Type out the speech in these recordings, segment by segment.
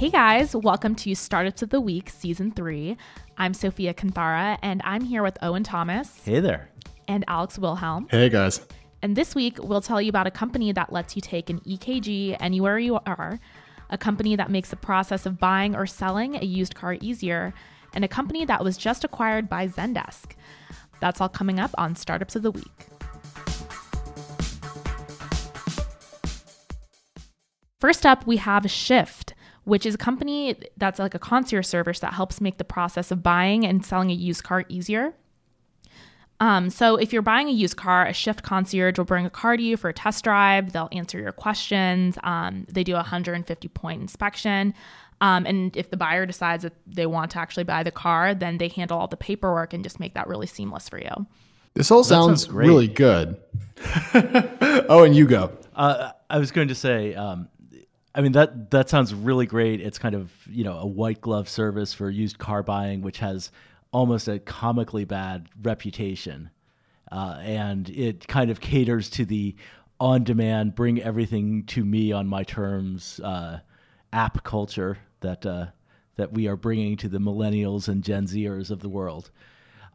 Hey guys, welcome to Startups of the Week Season 3. I'm Sophia Kunthara, and I'm here with Owen Thomas Hey there. and Alex Wilhelm. Hey guys. And this week, we'll tell you about a company that lets you take an EKG anywhere you are, a company that makes the process of buying or selling a used car easier, and a company that was just acquired by Zendesk. That's all coming up on Startups of the Week. First up, we have Shift, which is a company that's like a concierge service that helps make the process of buying and selling a used car easier. Um, so if you're buying a used car, a Shift concierge will bring a car to you for a test drive. They'll answer your questions. Um, they do a 150 point inspection. Um, and if the buyer decides that they want to actually buy the car, then they handle all the paperwork and just make that really seamless for you. This all sounds sounds, really good. oh, and you go. Uh, I was going to say, um, I mean that that sounds really great. It's kind of you know a white glove service for used car buying, which has almost a comically bad reputation, uh, and it kind of caters to the on-demand, bring everything to me on my terms uh, app culture that uh, that we are bringing to the millennials and Gen Zers of the world.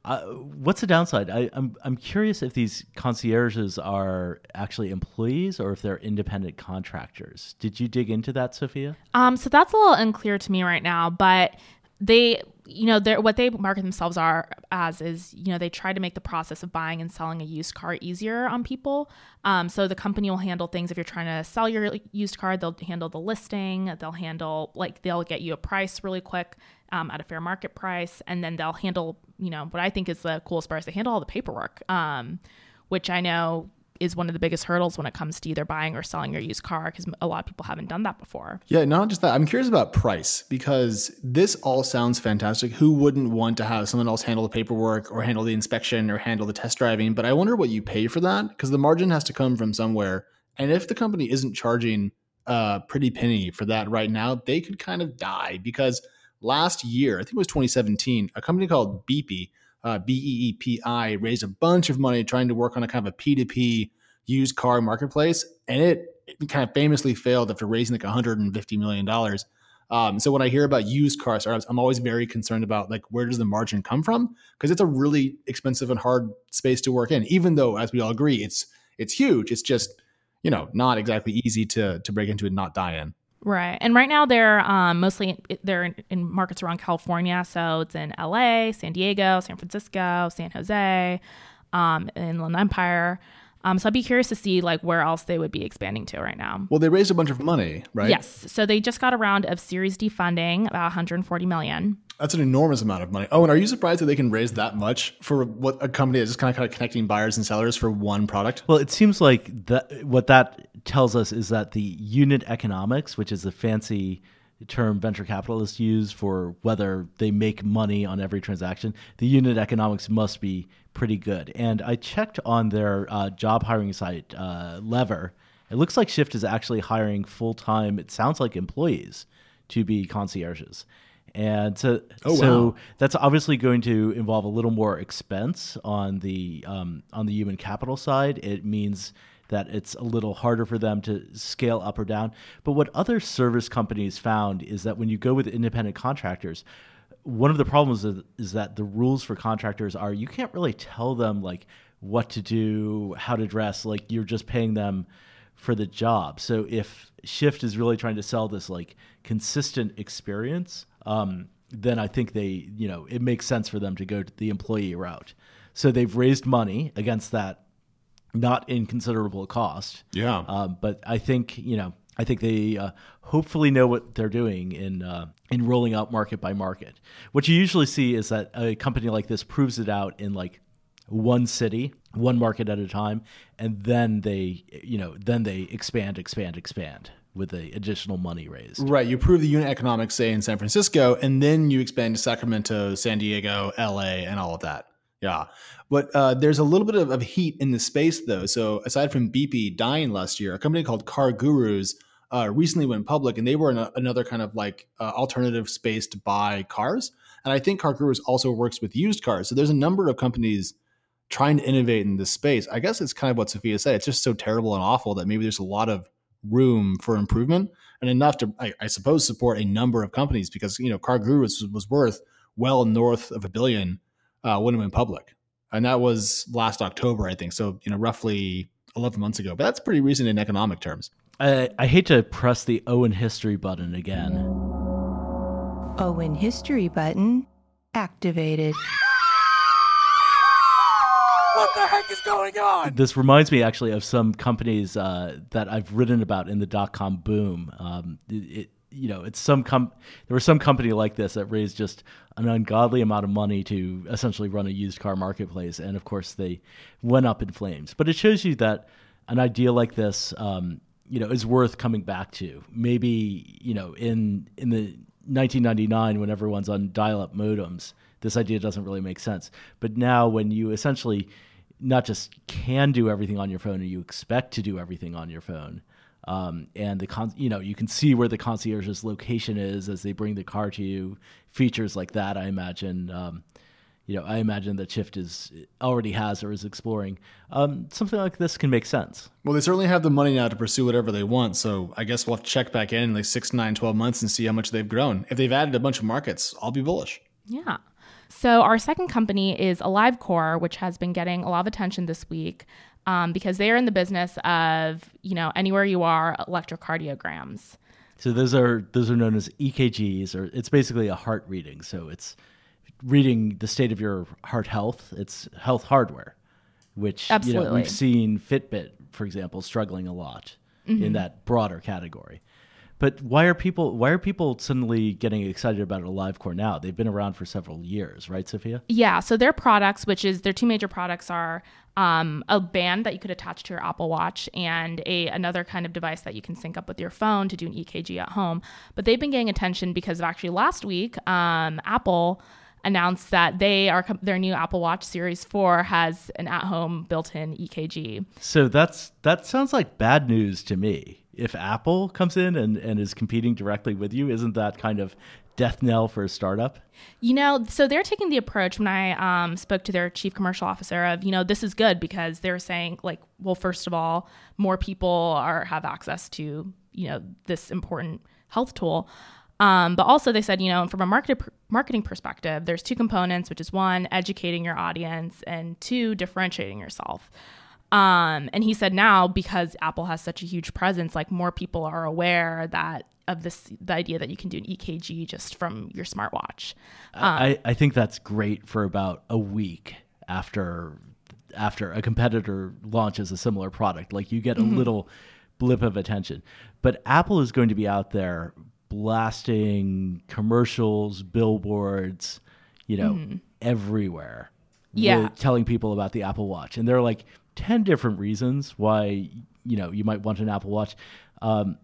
What's the downside? I, I'm I'm curious if these concierges are actually employees or if they're independent contractors. Did you dig into that, Sophia? Um, so that's a little unclear to me right now, but they, you know, they're, what they market themselves are as is, you know, they try to make the process of buying and selling a used car easier on people. Um, so the company will handle things if you're trying to sell your used car, they'll handle the listing, they'll handle like they'll get you a price really quick um, at a fair market price, and then they'll handle, you know, what I think is the coolest part is they handle all the paperwork, um, which I know is one of the biggest hurdles when it comes to either buying or selling your used car because a lot of people haven't done that before. Yeah, not just that. I'm curious about price because this all sounds fantastic. Who wouldn't want to have someone else handle the paperwork or handle the inspection or handle the test driving? But I wonder what you pay for that because the margin has to come from somewhere. And if the company isn't charging a pretty penny for that right now, they could kind of die because last year, I think it was 2017, a company called Beepi, uh, B E E P I, raised a bunch of money trying to work on a kind of a P2P used car marketplace. And it, it kind of famously failed after raising like $150 million. Um, so when I hear about used car startups, I'm always very concerned about like where does the margin come from? Because it's a really expensive and hard space to work in. Even though, as we all agree, it's it's huge. It's just you know not exactly easy to to break into and not die in. Right. And right now they're um, mostly they're in, in markets around California. So it's in LA, San Diego, San Francisco, San Jose, um, Inland Empire. Um, so I'd be curious to see like where else they would be expanding to right now. Well, they raised a bunch of money, right? Yes. So they just got a round of Series D funding, about 140 million. That's an enormous amount of money. Oh, and are you surprised that they can raise that much for what a company is just kind of, kind of connecting buyers and sellers for one product? Well, it seems like that what that tells us is that the unit economics, which is a fancy term venture capitalists use for whether they make money on every transaction, the unit economics must be pretty good. And I checked on their uh, job hiring site, uh, Lever. It looks like Shift is actually hiring full time. It sounds like employees to be concierges. And so, Oh, so wow. that's obviously going to involve a little more expense on the um, on the human capital side. It means that it's a little harder for them to scale up or down. But what other service companies found is that when you go with independent contractors, one of the problems is, is that the rules for contractors are you can't really tell them like what to do, how to dress. Like you're just paying them for the job. So if Shift is really trying to sell this like consistent experience, um, then I think they, you know, it makes sense for them to go to the employee route. So they've raised money against that not inconsiderable cost. Yeah. Um, but I think you know, I think they uh, hopefully know what they're doing in uh, in rolling out market by market. What you usually see is that a company like this proves it out in like one city, one market at a time, and then they you know then they expand, expand, expand with the additional money raised. Right. You prove the unit economics, say in San Francisco, and then you expand to Sacramento, San Diego, LA, and all of that. Yeah. But uh, there's a little bit of, of heat in the space, though. So aside from Beepi dying last year, a company called CarGurus uh, recently went public, and they were in a, another kind of like uh, alternative space to buy cars. And I think CarGurus also works with used cars. So there's a number of companies trying to innovate in this space. I guess it's kind of what Sophia said. It's just so terrible and awful that maybe there's a lot of room for improvement and enough to, I, I suppose, support a number of companies because you know CarGurus was, was worth well north of a billion uh, when it went public, and that was last October, I think. So you know, roughly 11 months ago. But that's pretty recent in economic terms. I, I hate to press the Owen history button again. Owen history button activated. What the heck is going on? This reminds me actually of some companies uh, that I've written about in the dot com boom. Um, it, it, you know, it's some com- there was some company like this that raised just an ungodly amount of money to essentially run a used car marketplace, and of course they went up in flames. But it shows you that an idea like this, um, you know, is worth coming back to. Maybe you know, in in the 1999 when everyone's on dial-up modems, this idea doesn't really make sense. But now, when you essentially not just can do everything on your phone, and you expect to do everything on your phone. Um, and the con- you know you can see where the concierge's location is as they bring the car to you. Features like that, I imagine. Um, you know, I imagine that Shift is already has or is exploring. Um, something like this can make sense. Well, they certainly have the money now to pursue whatever they want. So I guess we'll have to check back in in like six, nine, 12 months and see how much they've grown. If they've added a bunch of markets, I'll be bullish. Yeah. So our second company is AliveCor, which has been getting a lot of attention this week um, because they are in the business of you know anywhere you are electrocardiograms. So those are those are known as EKGs, or it's basically a heart reading. So it's reading the state of your heart health. It's health hardware, which you know, we've seen Fitbit, for example, struggling a lot in that broader category. But why are people why are people suddenly getting excited about AliveCor now? They've been around for several years, right, Sophia? Yeah, so their products, which is their two major products, are um, a band that you could attach to your Apple Watch and a another kind of device that you can sync up with your phone to do an EKG at home. But they've been getting attention because of actually last week, um, Apple announced that they are their new Apple Watch Series 4 has an at-home built-in EKG. So that's that sounds like bad news to me. If Apple comes in and, and is competing directly with you, isn't that kind of death knell for a startup? You know, so they're taking the approach when I um, spoke to their chief commercial officer of, you know, this is good because they're saying like, well, first of all, more people are have access to, you know, this important health tool. Um, but also they said, you know, from a market, marketing perspective, there's two components, which is one, educating your audience, and two, differentiating yourself. Um, and he said now because Apple has such a huge presence, like more people are aware that of this the idea that you can do an EKG just from your smartwatch. Um, I, I think that's great for about a week after after a competitor launches a similar product. Like you get a mm-hmm. little blip of attention. But Apple is going to be out there blasting commercials, billboards, you know, mm-hmm. everywhere. Yeah. telling people about the Apple Watch. And they're like 10 different reasons why, you know, you might want an Apple Watch. Um,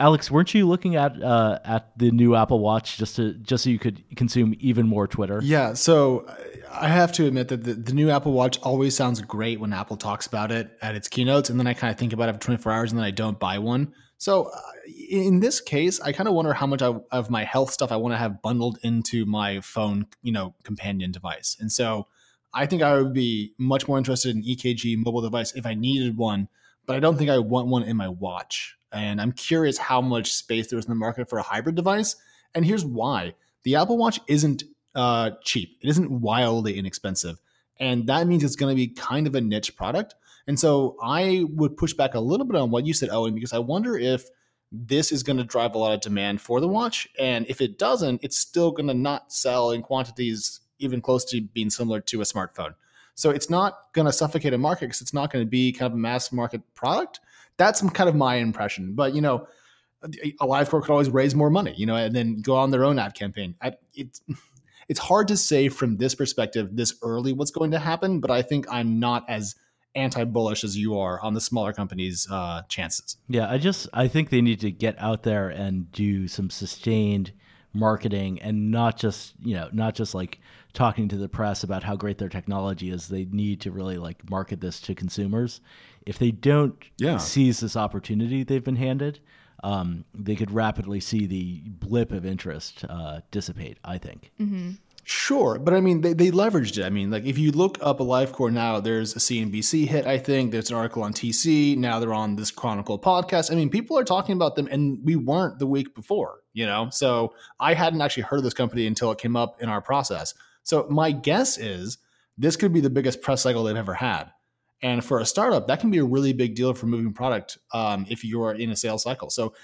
Alex, weren't you looking at uh, at the new Apple Watch just to just so you could consume even more Twitter? Yeah, so I have to admit that the, the new Apple Watch always sounds great when Apple talks about it at its keynotes, and then I kind of think about it for 24 hours, and then I don't buy one. So uh, in this case, I kind of wonder how much I, of my health stuff I want to have bundled into my phone, you know, companion device. And so I think I would be much more interested in EKG mobile device if I needed one, but I don't think I want one in my watch. And I'm curious how much space there is in the market for a hybrid device. And here's why: the Apple Watch isn't uh, cheap. It isn't wildly inexpensive. And that means it's going to be kind of a niche product. And so I would push back a little bit on what you said, Owen, because I wonder if this is going to drive a lot of demand for the watch. And if it doesn't, it's still going to not sell in quantities even close to being similar to a smartphone. So it's not going to suffocate a market because it's not going to be kind of a mass market product. That's kind of my impression. But, you know, AliveCor could always raise more money, you know, and then go on their own ad campaign. I, it's it's hard to say from this perspective this early what's going to happen, but I think I'm not as anti-bullish as you are on the smaller companies' uh, chances. Yeah, I just I think they need to get out there and do some sustained marketing and not just you know not just like talking to the press about how great their technology is. They need to really like market this to consumers. If they don't Yeah. seize this opportunity they've been handed, um, they could rapidly see the blip of interest uh, dissipate. I think. Sure, but I mean, they, they leveraged it. I mean, like if you look up AliveCor now, there's a CNBC hit, I think. There's an article on TC. Now they're on this Chronicle podcast. I mean, people are talking about them, and we weren't the week before, you know? So I hadn't actually heard of this company until it came up in our process. So my guess is this could be the biggest press cycle they've ever had. And for a startup, that can be a really big deal for moving product um, if you're in a sales cycle. So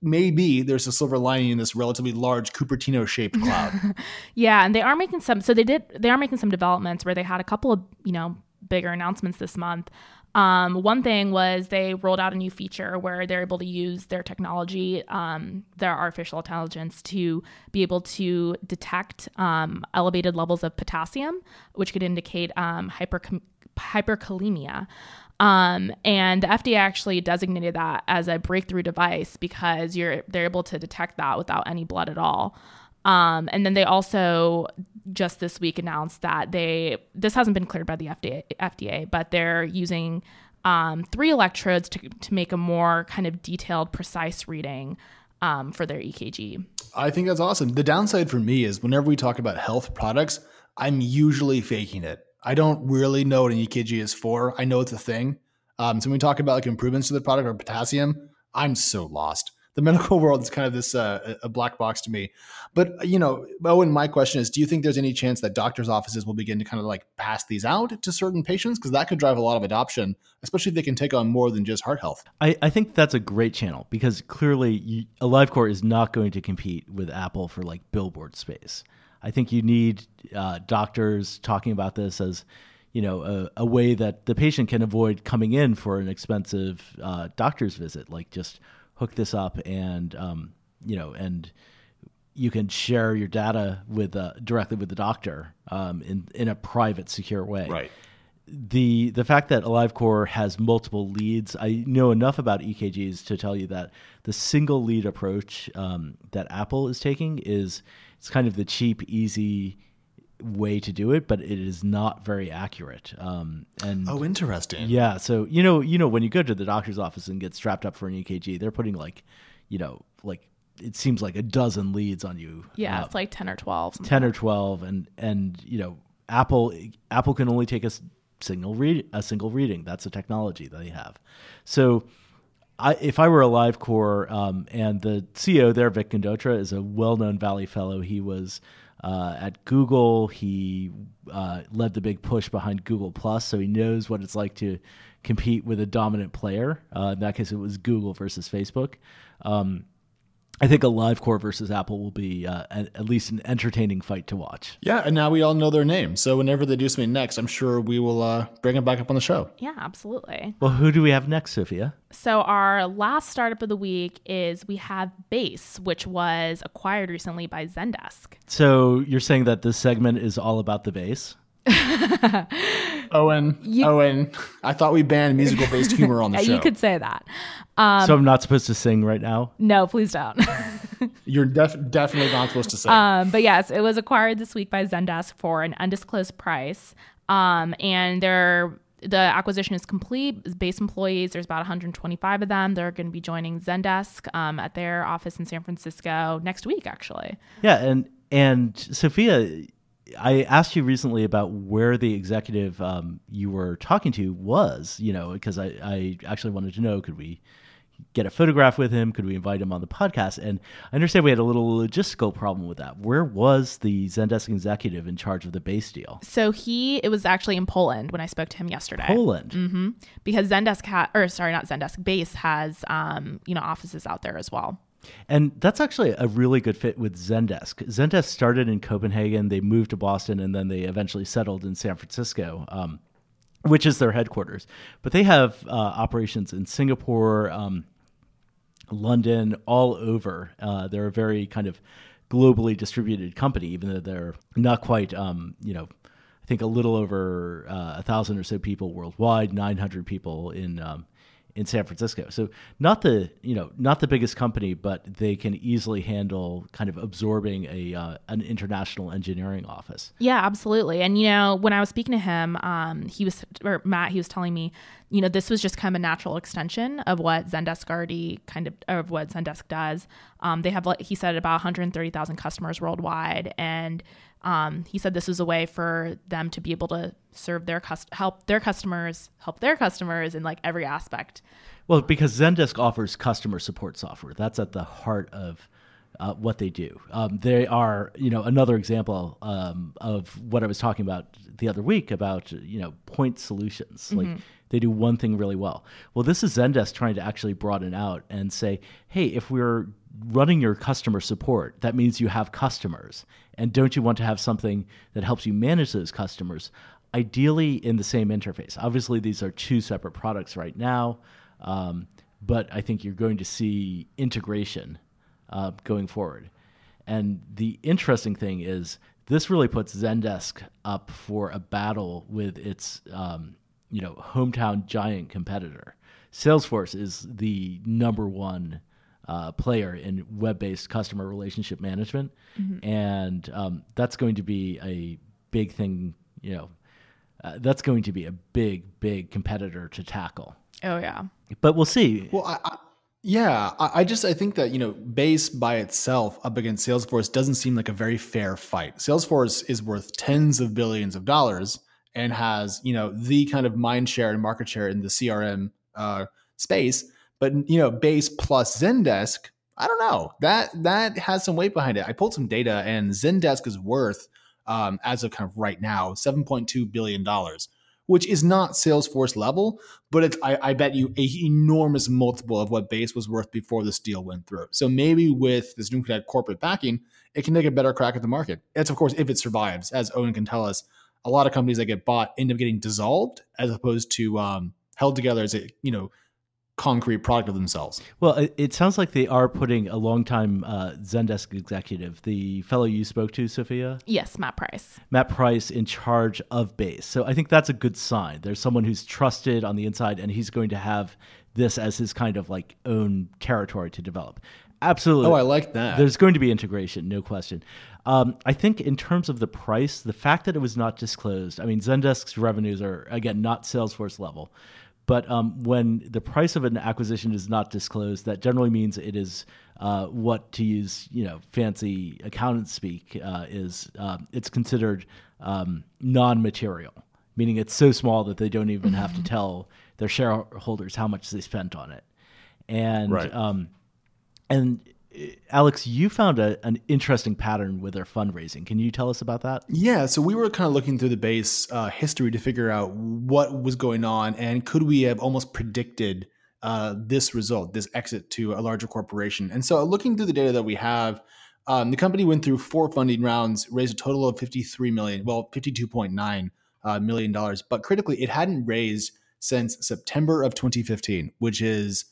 maybe there's a silver lining in this relatively large Cupertino shaped cloud. yeah, and they are making some. So they did. They are making some developments where they had a couple of you know bigger announcements this month. Um, one thing was they rolled out a new feature where they're able to use their technology, um, their artificial intelligence, to be able to detect um, elevated levels of potassium, which could indicate um, hyperkalemia. Um, and the FDA actually designated that as a breakthrough device because you're they're able to detect that without any blood at all. Um, and then they also just this week announced that they this hasn't been cleared by the FDA, FDA but they're using um, three electrodes to, to make a more kind of detailed, precise reading um, for their EKG. I think that's awesome. The downside for me is whenever we talk about health products, I'm usually faking it. I don't really know what an EKG is for. I know it's a thing. Um, so when we talk about like improvements to the product or potassium, I'm so lost. The medical world is kind of this uh, a black box to me. But you know, Owen, my question is: Do you think there's any chance that doctors' offices will begin to kind of like pass these out to certain patients because that could drive a lot of adoption, especially if they can take on more than just heart health? I, I think that's a great channel because clearly, you, AliveCor is not going to compete with Apple for like billboard space. I think you need uh, doctors talking about this as you know a, a, way that the patient can avoid coming in for an expensive uh, doctor's visit. Like just hook this up and um, you know and you can share your data with uh, directly with the doctor um, in in a private, secure way. Right. The the fact that AliveCor has multiple leads, I know enough about EKGs to tell you that the single lead approach um, that Apple is taking is it's kind of the cheap, easy way to do it, but it is not very accurate. Um, and oh, interesting. Yeah, so you know, you know, when you go to the doctor's office and get strapped up for an EKG, they're putting like, you know, like it seems like a dozen leads on you. Yeah, uh, it's like ten or twelve. Ten or twelve, and and you know, Apple Apple can only take a single read a single reading. That's the technology that they have. So I, if I were AliveCor um, and the CEO there, Vic Gundotra, is a well-known Valley Fellow. He was uh, at Google. He uh, led the big push behind Google Plus, so he knows what it's like to compete with a dominant player. Uh, in that case, it was Google versus Facebook. Um, I think AliveCor versus Apple will be uh, at, at, least an entertaining fight to watch. Yeah, and now we all know their name. So whenever they do something next, I'm sure we will uh, bring them back up on the show. Yeah, absolutely. Well, who do we have next, Sophia? So our last startup of the week is we have Base, which was acquired recently by Zendesk. So you're saying that this segment is all about the base? Owen, you, Owen, I thought we banned musical based humor on the show. You could say that. Um, so I'm not supposed to sing right now? No, please don't. You're def- definitely not supposed to sing. Um, but yes, it was acquired this week by Zendesk for an undisclosed price. Um, and they're the acquisition is complete. Base employees, there's about 125 of them. They're going to be joining Zendesk um, at their office in San Francisco next week, actually. Yeah, and and Sophia, I asked you recently about where the executive um, you were talking to was, you know, because I, I actually wanted to know could we get a photograph with him? Could we invite him on the podcast? And I understand we had a little logistical problem with that. Where was the Zendesk executive in charge of the base deal? So he, it was actually in Poland when I spoke to him yesterday. Poland, mm-hmm. because Zendesk had, or sorry, not Zendesk, Base has, um, you know, offices out there as well. And that's actually a really good fit with Zendesk. Zendesk started in Copenhagen, they moved to Boston, and then they eventually settled in San Francisco, um, which is their headquarters. But they have uh, operations in Singapore, um, London, all over. Uh, they're a very kind of globally distributed company, even though they're not quite, um, you know, I think a little over uh, a thousand or so people worldwide, 900 people in um, in San Francisco. So not the you know not the biggest company, but they can easily handle kind of absorbing a uh, an international engineering office. Yeah, absolutely. And you know when I was speaking to him, um, he was or Matt, he was telling me, you know, this was just kind of a natural extension of what Zendesk already kind of of what Zendesk does. Um, they have like he said about 130,000 customers worldwide, and Um, he said this was a way for them to be able to serve their cust- help their customers, help their customers in like every aspect. Well, because Zendesk offers customer support software, that's at the heart of uh, what they do. Um, they are, you know, another example um, of what I was talking about the other week about, you know, point solutions. Mm-hmm. Like they do one thing really well. Well, this is Zendesk trying to actually broaden out and say, hey, if we're running your customer support, that means you have customers. And don't you want to have something that helps you manage those customers? Ideally, in the same interface. Obviously, these are two separate products right now, um, but I think you're going to see integration uh, going forward. And the interesting thing is, this really puts Zendesk up for a battle with its um, you know hometown giant competitor. Salesforce is the number one uh, player in web-based customer relationship management, mm-hmm. and um, that's going to be a big thing. You know, uh, that's going to be a big, big competitor to tackle. Oh yeah, but we'll see. Well, I, I, yeah, I, I just I think that you know, base by itself up against Salesforce doesn't seem like a very fair fight. Salesforce is worth tens of billions of dollars and has you know the kind of mind share and market share in the CRM uh, space. But you know, Base plus Zendesk, I don't know that that has some weight behind it. I pulled some data, and Zendesk is worth um, as of kind of right now seven point two billion dollars, which is not Salesforce level, but it's I, I bet you a enormous multiple of what Base was worth before this deal went through. So maybe with this new corporate backing, it can take a better crack at the market. That's of course if it survives, as Owen can tell us a lot of companies that get bought end up getting dissolved as opposed to um, held together as a you know concrete product of themselves. Well, it, it sounds like they are putting a longtime uh, Zendesk executive, the fellow you spoke to, Sophia. Yes, Matt Price. Matt Price in charge of Base. So I think that's a good sign. There's someone who's trusted on the inside, and he's going to have this as his kind of like own territory to develop. Absolutely. Oh, I like that. There's going to be integration, no question. Um, I think in terms of the price, the fact that it was not disclosed, I mean, Zendesk's revenues are, again, not Salesforce level. But um, when the price of an acquisition is not disclosed, that generally means it is uh, what, to use you know fancy accountant speak, uh, is uh, it's considered um, non-material, meaning it's so small that they don't even have to tell their shareholders how much they spent on it. And right. And uh, Alex, you found a, an interesting pattern with their fundraising. Can you tell us about that? Yeah, so we were kind of looking through the base uh, history to figure out what was going on and could we have almost predicted uh, this result, this exit to a larger corporation. And so, looking through the data that we have, um, the company went through four funding rounds, raised a total of 53 million, well, 52.9 uh, million dollars. But critically, it hadn't raised since September of 2015, which is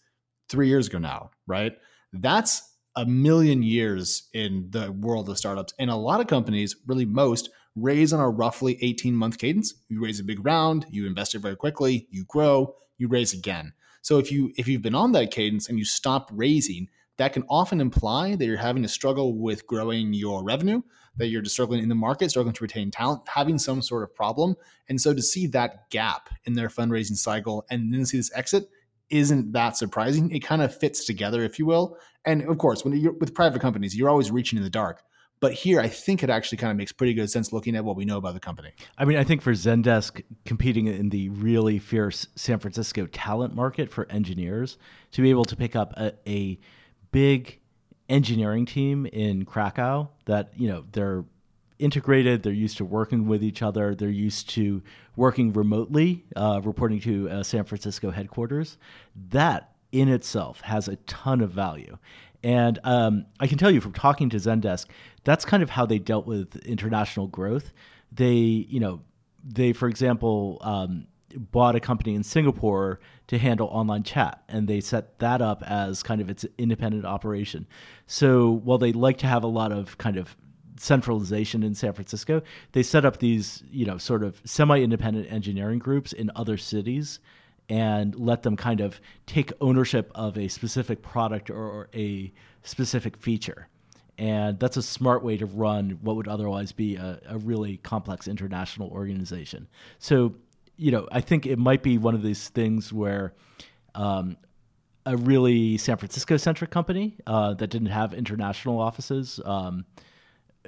three years ago now, right? That's a million years in the world of startups. And a lot of companies, really most, raise on a roughly 18 month cadence. You raise a big round, you invest it very quickly, you grow, you raise again. So if you if you've been on that cadence and you stop raising, that can often imply that you're having to struggle with growing your revenue, that you're just struggling in the market, struggling to retain talent, having some sort of problem. And so to see that gap in their fundraising cycle and then see this exit, isn't that surprising. It kind of fits together, if you will. And of course, when you're with private companies, you're always reaching in the dark. But here, I think it actually kind of makes pretty good sense looking at what we know about the company. I mean, I think for Zendesk competing in the really fierce San Francisco talent market for engineers, to be able to pick up a, a big engineering team in Krakow that, you know, they're integrated. They're used to working with each other. They're used to working remotely, uh, reporting to uh, San Francisco headquarters. That in itself has a ton of value. And um, I can tell you from talking to Zendesk, that's kind of how they dealt with international growth. They, you know, they, for example, um, bought a company in Singapore to handle online chat, and they set that up as kind of its independent operation. So while they like to have a lot of kind of centralization in San Francisco, they set up these, you know, sort of semi-independent engineering groups in other cities and let them kind of take ownership of a specific product or, or a specific feature. And that's a smart way to run what would otherwise be a, a really complex international organization. So, you know, I think it might be one of these things where um, a really San Francisco centric company uh, that didn't have international offices um,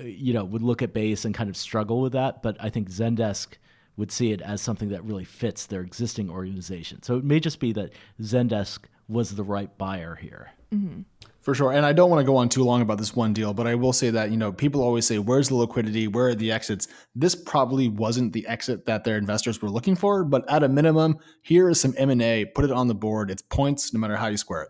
you know, would look at Base and kind of struggle with that. But I think Zendesk would see it as something that really fits their existing organization. So it may just be that Zendesk was the right buyer here. Mm-hmm. For sure. And I don't want to go on too long about this one deal, but I will say that, you know, people always say, where's the liquidity? Where are the exits? This probably wasn't the exit that their investors were looking for, but at a minimum, here is some M&A, put it on the board. It's points no matter how you square it.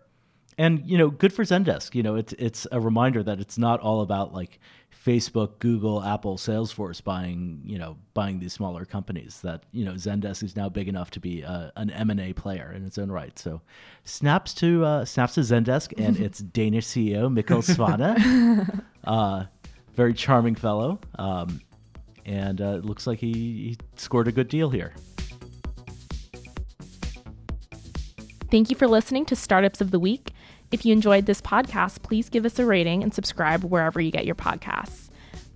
And, you know, good for Zendesk. You know, it's, it's a reminder that it's not all about like Facebook, Google, Apple, Salesforce buying, you know, buying these smaller companies. That you know, Zendesk is now big enough to be uh, an M and A player in its own right. So, snaps to uh, snaps to Zendesk and its Danish CEO Mikkel Svane, uh, very charming fellow, um, and uh, it looks like he, he scored a good deal here. Thank you for listening to Startups of the Week. If you enjoyed this podcast, please give us a rating and subscribe wherever you get your podcasts.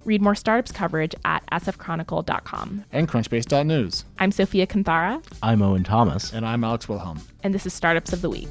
Read more startups coverage at sfchronicle.com. And crunchbase.news. I'm Sophia Kunthara. I'm Owen Thomas. And I'm Alex Wilhelm. And this is Startups of the Week.